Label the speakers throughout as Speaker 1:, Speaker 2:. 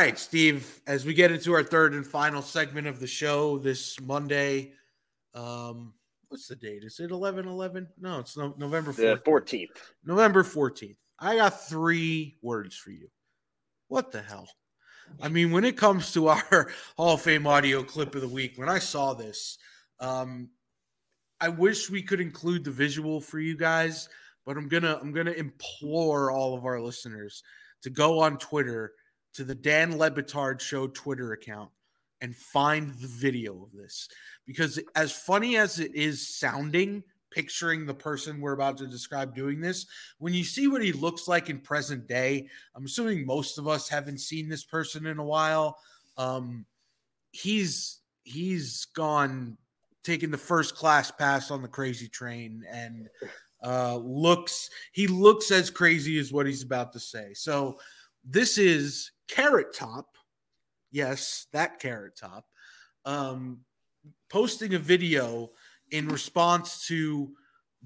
Speaker 1: right, Steve, as we get into our third and final segment of the show this Monday, um, what's the date? Is it 11 11? No, it's no, November 14th.
Speaker 2: 14th.
Speaker 1: November 14th. I got three words for you. What the hell? I mean, when it comes to our Hall of Fame audio clip of the week, when I saw this, um, I wish we could include the visual for you guys, but I'm gonna I'm gonna implore all of our listeners to go on Twitter to the Dan Le Batard Show Twitter account and find the video of this. Because as funny as it is sounding picturing the person we're about to describe doing this when you see what he looks like in present day i'm assuming most of us haven't seen this person in a while. Um he's he's gone taking the first class pass on the crazy train and uh looks he looks as crazy as what he's about to say. So this is carrot top yes that carrot top um posting a video in response to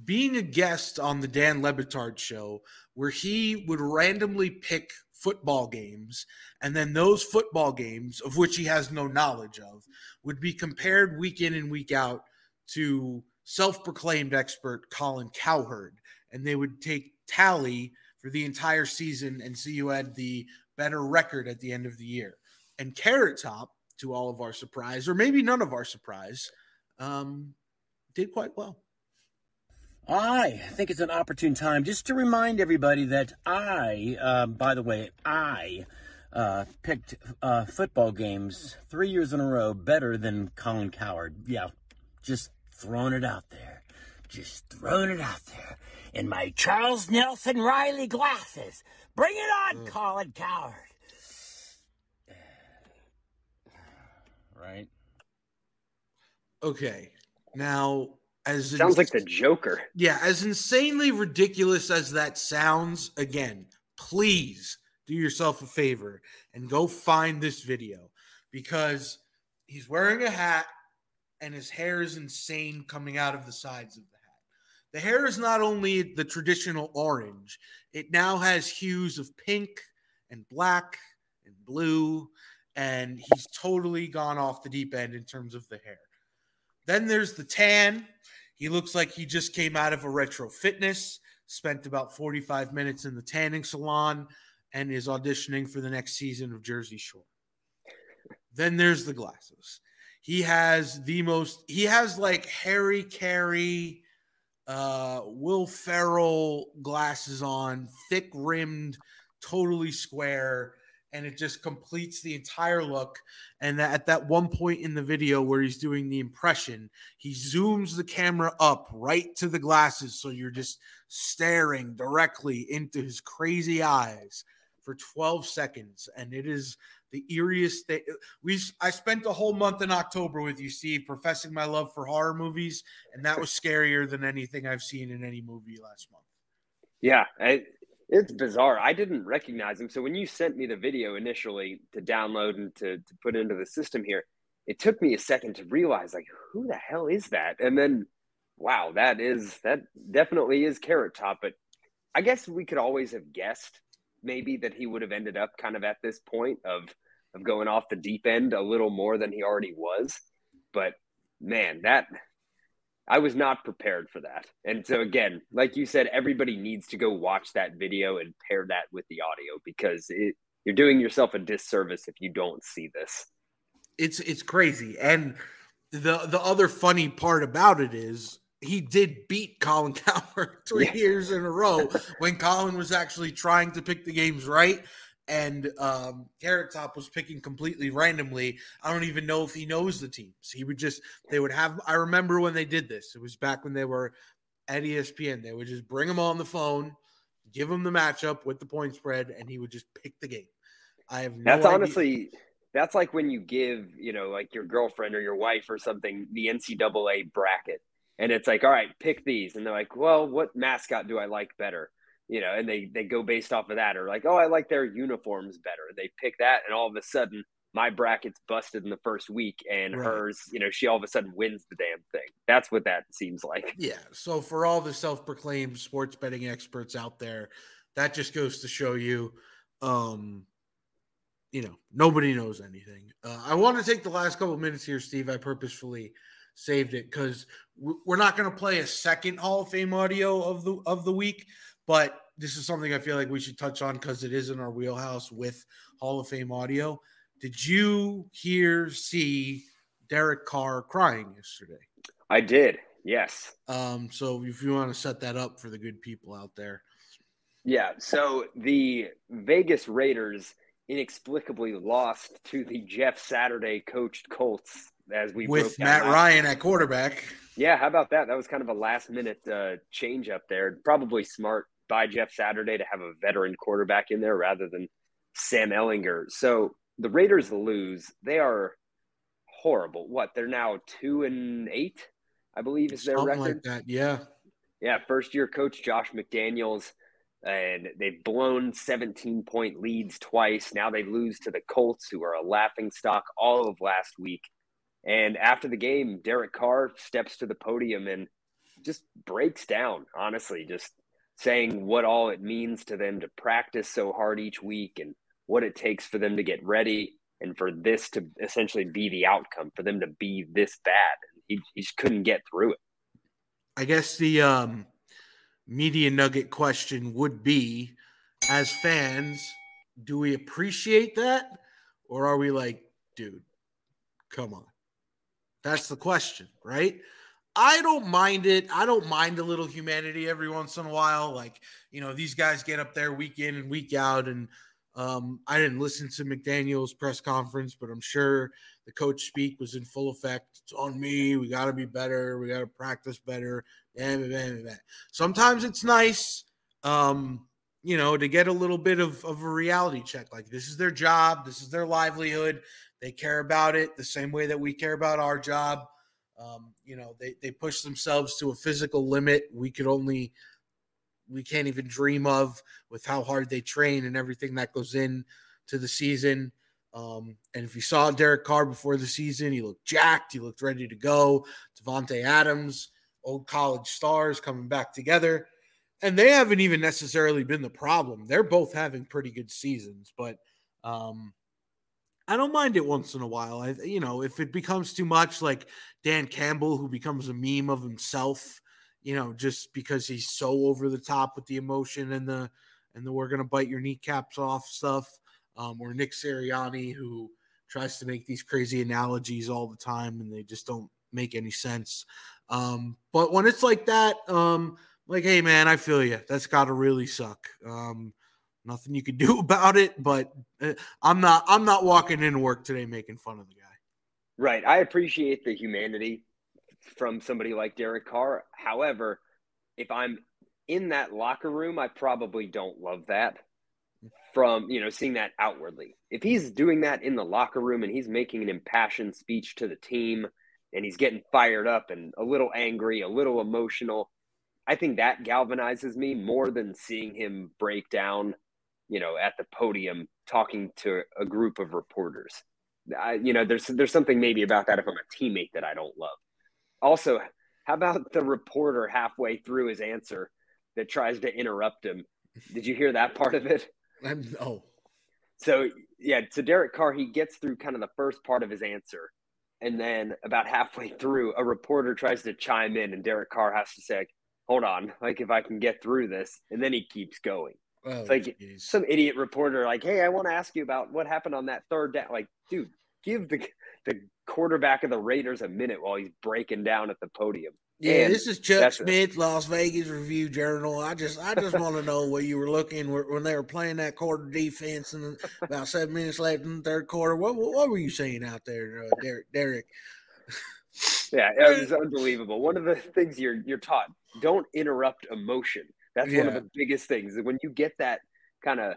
Speaker 1: being a guest on the Dan Le Batard show, where he would randomly pick football games, and then those football games, of which he has no knowledge of, would be compared week in and week out to self proclaimed expert Colin Cowherd. And they would take tally for the entire season and see who had the better record at the end of the year. And Carrot Top, to all of our surprise, or maybe none of our surprise, um, did quite well.
Speaker 3: I think it's an opportune time just to remind everybody that I, uh, by the way, I uh, picked uh, football games three years in a row better than Colin Cowherd. Yeah, just throwing it out there. Just throwing it out there. In my Charles Nelson Reilly glasses. Bring it on, mm. Colin Cowherd. Right?
Speaker 1: Okay. Now, as
Speaker 2: sounds ins- like the Joker.
Speaker 1: Yeah, as insanely ridiculous as that sounds, again, please do yourself a favor and go find this video because he's wearing a hat and his hair is insane coming out of the sides of the hat. The hair is not only the traditional orange, it now has hues of pink and black and blue, and he's totally gone off the deep end in terms of the hair. Then there's the tan. He looks like he just came out of a retro fitness, spent about 45 minutes in the tanning salon, and is auditioning for the next season of Jersey Shore. Then there's the glasses. He has the most, he has like Harry Caray, uh, Will Ferrell glasses on, thick rimmed, totally square and it just completes the entire look. And that at that one point in the video where he's doing the impression, he zooms the camera up right to the glasses. So you're just staring directly into his crazy eyes for 12 seconds. And it is the eeriest thing. We I spent the whole month in October with you, Steve, professing my love for horror movies, and that was scarier than anything I've seen in any movie last month.
Speaker 2: Yeah, it's bizarre. I didn't recognize him. So when you sent me the video initially to download and to, to put into the system here, it took me a second to realize like who the hell is that? And then wow, that is that definitely is Carrot Top. But I guess we could always have guessed maybe that he would have ended up kind of at this point of of going off the deep end a little more than he already was. But man, that I was not prepared for that. And so again, like you said, everybody needs to go watch that video and pair that with the audio because it, you're doing yourself a disservice if you don't see this.
Speaker 1: It's it's crazy. And the the other funny part about it is he did beat Colin Cowherd three yeah. years in a row when Colin was actually trying to pick the games right and um, Carrot Top was picking completely randomly. I don't even know if he knows the teams. He would just they would have. I remember when they did this. It was back when they were at ESPN. They would just bring him on the phone, give him the matchup with the point spread, and he would just pick the game. I have no
Speaker 2: that's
Speaker 1: idea.
Speaker 2: honestly that's like when you give you know like your girlfriend or your wife or something the NCAA bracket, and it's like all right, pick these, and they're like, well, what mascot do I like better? You know, and they they go based off of that, or like, oh, I like their uniforms better. They pick that, and all of a sudden, my bracket's busted in the first week, and right. hers, you know, she all of a sudden wins the damn thing. That's what that seems like.
Speaker 1: Yeah. So for all the self-proclaimed sports betting experts out there, that just goes to show you, um, you know, nobody knows anything. Uh, I want to take the last couple minutes here, Steve. I purposefully saved it because we're not going to play a second Hall of Fame audio of the of the week, but this is something I feel like we should touch on because it is in our wheelhouse with Hall of Fame audio. Did you hear see Derek Carr crying yesterday?
Speaker 2: I did. Yes.
Speaker 1: Um, so if you want to set that up for the good people out there.
Speaker 2: Yeah. So the Vegas Raiders inexplicably lost to the Jeff Saturday coached Colts as we
Speaker 1: with Matt Ryan at quarterback.
Speaker 2: Yeah, how about that? That was kind of a last minute uh, change up there. Probably smart by Jeff Saturday to have a veteran quarterback in there rather than Sam Ehlinger. So the Raiders lose. They are horrible. What? They're now two and eight, I believe, is their
Speaker 1: Something
Speaker 2: record.
Speaker 1: like that. Yeah.
Speaker 2: Yeah, first year coach Josh McDaniels and they've blown 17 point leads twice. Now they lose to the Colts, who are a laughing stock all of last week. And after the game, Derek Carr steps to the podium and just breaks down, honestly, just saying what all it means to them to practice so hard each week and what it takes for them to get ready and for this to essentially be the outcome, for them to be this bad. He, he just couldn't get through it.
Speaker 1: I guess the um, media nugget question would be as fans, do we appreciate that? Or are we like, dude, come on? That's the question, right? I don't mind it. I don't mind a little humanity every once in a while. Like, you know, these guys get up there week in and week out. And um, I didn't listen to McDaniel's press conference, but I'm sure the coach speak was in full effect. It's on me. We got to be better. We got to practice better. Bam, bam, bam, Sometimes it's nice, um, you know, to get a little bit of, of a reality check. Like, this is their job, this is their livelihood. They care about it the same way that we care about our job. Um, you know, they, they push themselves to a physical limit we could only, we can't even dream of with how hard they train and everything that goes in to the season. Um, and if you saw Derek Carr before the season, he looked jacked. He looked ready to go. Davante Adams, old college stars coming back together. And they haven't even necessarily been the problem. They're both having pretty good seasons, but um, I don't mind it once in a while. I, you know, if it becomes too much, like Dan Campbell, who becomes a meme of himself, you know, just because he's so over the top with the emotion and the and the we're gonna bite your kneecaps off stuff, um, or Nick Sirianni, who tries to make these crazy analogies all the time and they just don't make any sense. Um, but when it's like that, um, like, hey man, I feel you. That's got to really suck. Um, nothing you could do about it. But uh, I'm not. I'm not walking into work today making fun of the guy.
Speaker 2: Right. I appreciate the humanity from somebody like Derek Carr. However, if I'm in that locker room, I probably don't love that from, you know, seeing that outwardly. If he's doing that in the locker room and he's making an impassioned speech to the team and he's getting fired up and a little angry, a little emotional. I think that galvanizes me more than seeing him break down, you know, at the podium talking to a group of reporters. I, you know, there's there's something maybe about that if I'm a teammate that I don't love. Also, how about the reporter halfway through his answer that tries to interrupt him? Did you hear that part of it?
Speaker 1: I'm, oh,
Speaker 2: so yeah, so Derek Carr he gets through kind of the first part of his answer, and then about halfway through, a reporter tries to chime in, and Derek Carr has to say, "Hold on, like if I can get through this," and then he keeps going.
Speaker 1: Oh
Speaker 2: It's like
Speaker 1: geez.
Speaker 2: some idiot reporter, like, "Hey, I want to ask you about what happened on that third down." Like, dude, give the the quarterback of the Raiders a minute while he's breaking down at the podium.
Speaker 1: Yeah,
Speaker 2: And
Speaker 1: this is Chuck
Speaker 2: that's a-
Speaker 1: Smith, Las Vegas Review Journal. I just, I just want to know where you were looking when they were playing that quarter defense, and about seven minutes left in the third quarter. What, what, were you saying out there, uh, Derek? Derek?
Speaker 2: Yeah, it was unbelievable. One of the things you're you're taught: don't interrupt emotion. That's one of the biggest things. When you get that kind of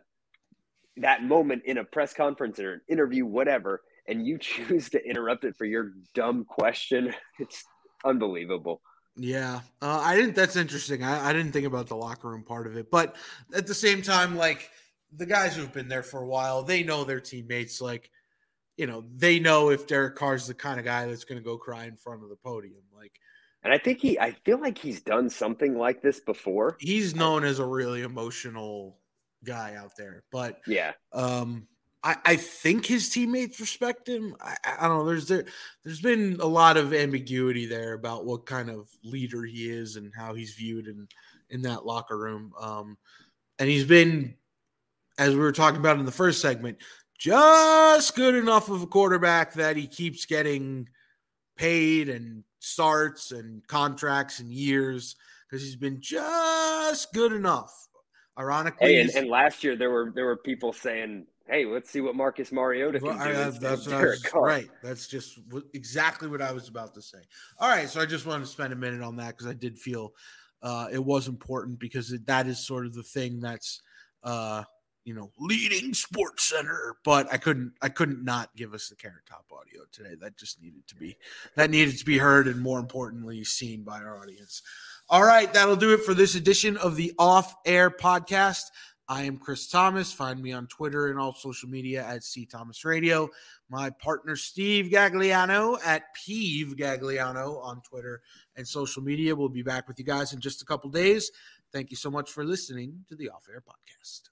Speaker 2: that moment in a press conference or an interview, whatever, and you choose to interrupt it for your dumb question, it's unbelievable.
Speaker 1: Yeah, uh, I didn't. That's interesting. I, I didn't think about the locker room part of it, but at the same time, like the guys who've been there for a while, they know their teammates. Like, you know, they know if Derek Carr's the kind of guy that's going to go cry in front of the podium. Like,
Speaker 2: And I think he, I feel like he's done something like this before.
Speaker 1: he's known as a really emotional guy out there. But
Speaker 2: Yeah,
Speaker 1: um, I, I think his teammates respect him. I, I don't know. There's there, there's been a lot of ambiguity there about what kind of leader he is and how he's viewed in in that locker room. Um, and he's been, as we were talking about in the first segment, just good enough of a quarterback that he keeps getting paid and starts and contracts and years because he's been just good enough. Ironically,
Speaker 2: hey, and, and, last year there were there were people saying, "Hey, let's see what Marcus Mariota can well, do." I,
Speaker 1: that's what I was, right. That's just exactly what I was about to say. All right, so I just wanted to spend a minute on that because I did feel uh, it was important because that is sort of the thing that's uh, you know leading SportsCenter but i couldn't i couldn't not give us the carrot top audio today. That just needed to be that needed to be heard and more importantly seen by our audience. All right that'll do it for this edition of the off air podcast. I am chris thomas. Find me on twitter and all social media at c thomas radio. My partner steve gagliano at peeve gagliano on twitter and social media. We'll be back with you guys in just a couple days. Thank you so much for listening to the off air podcast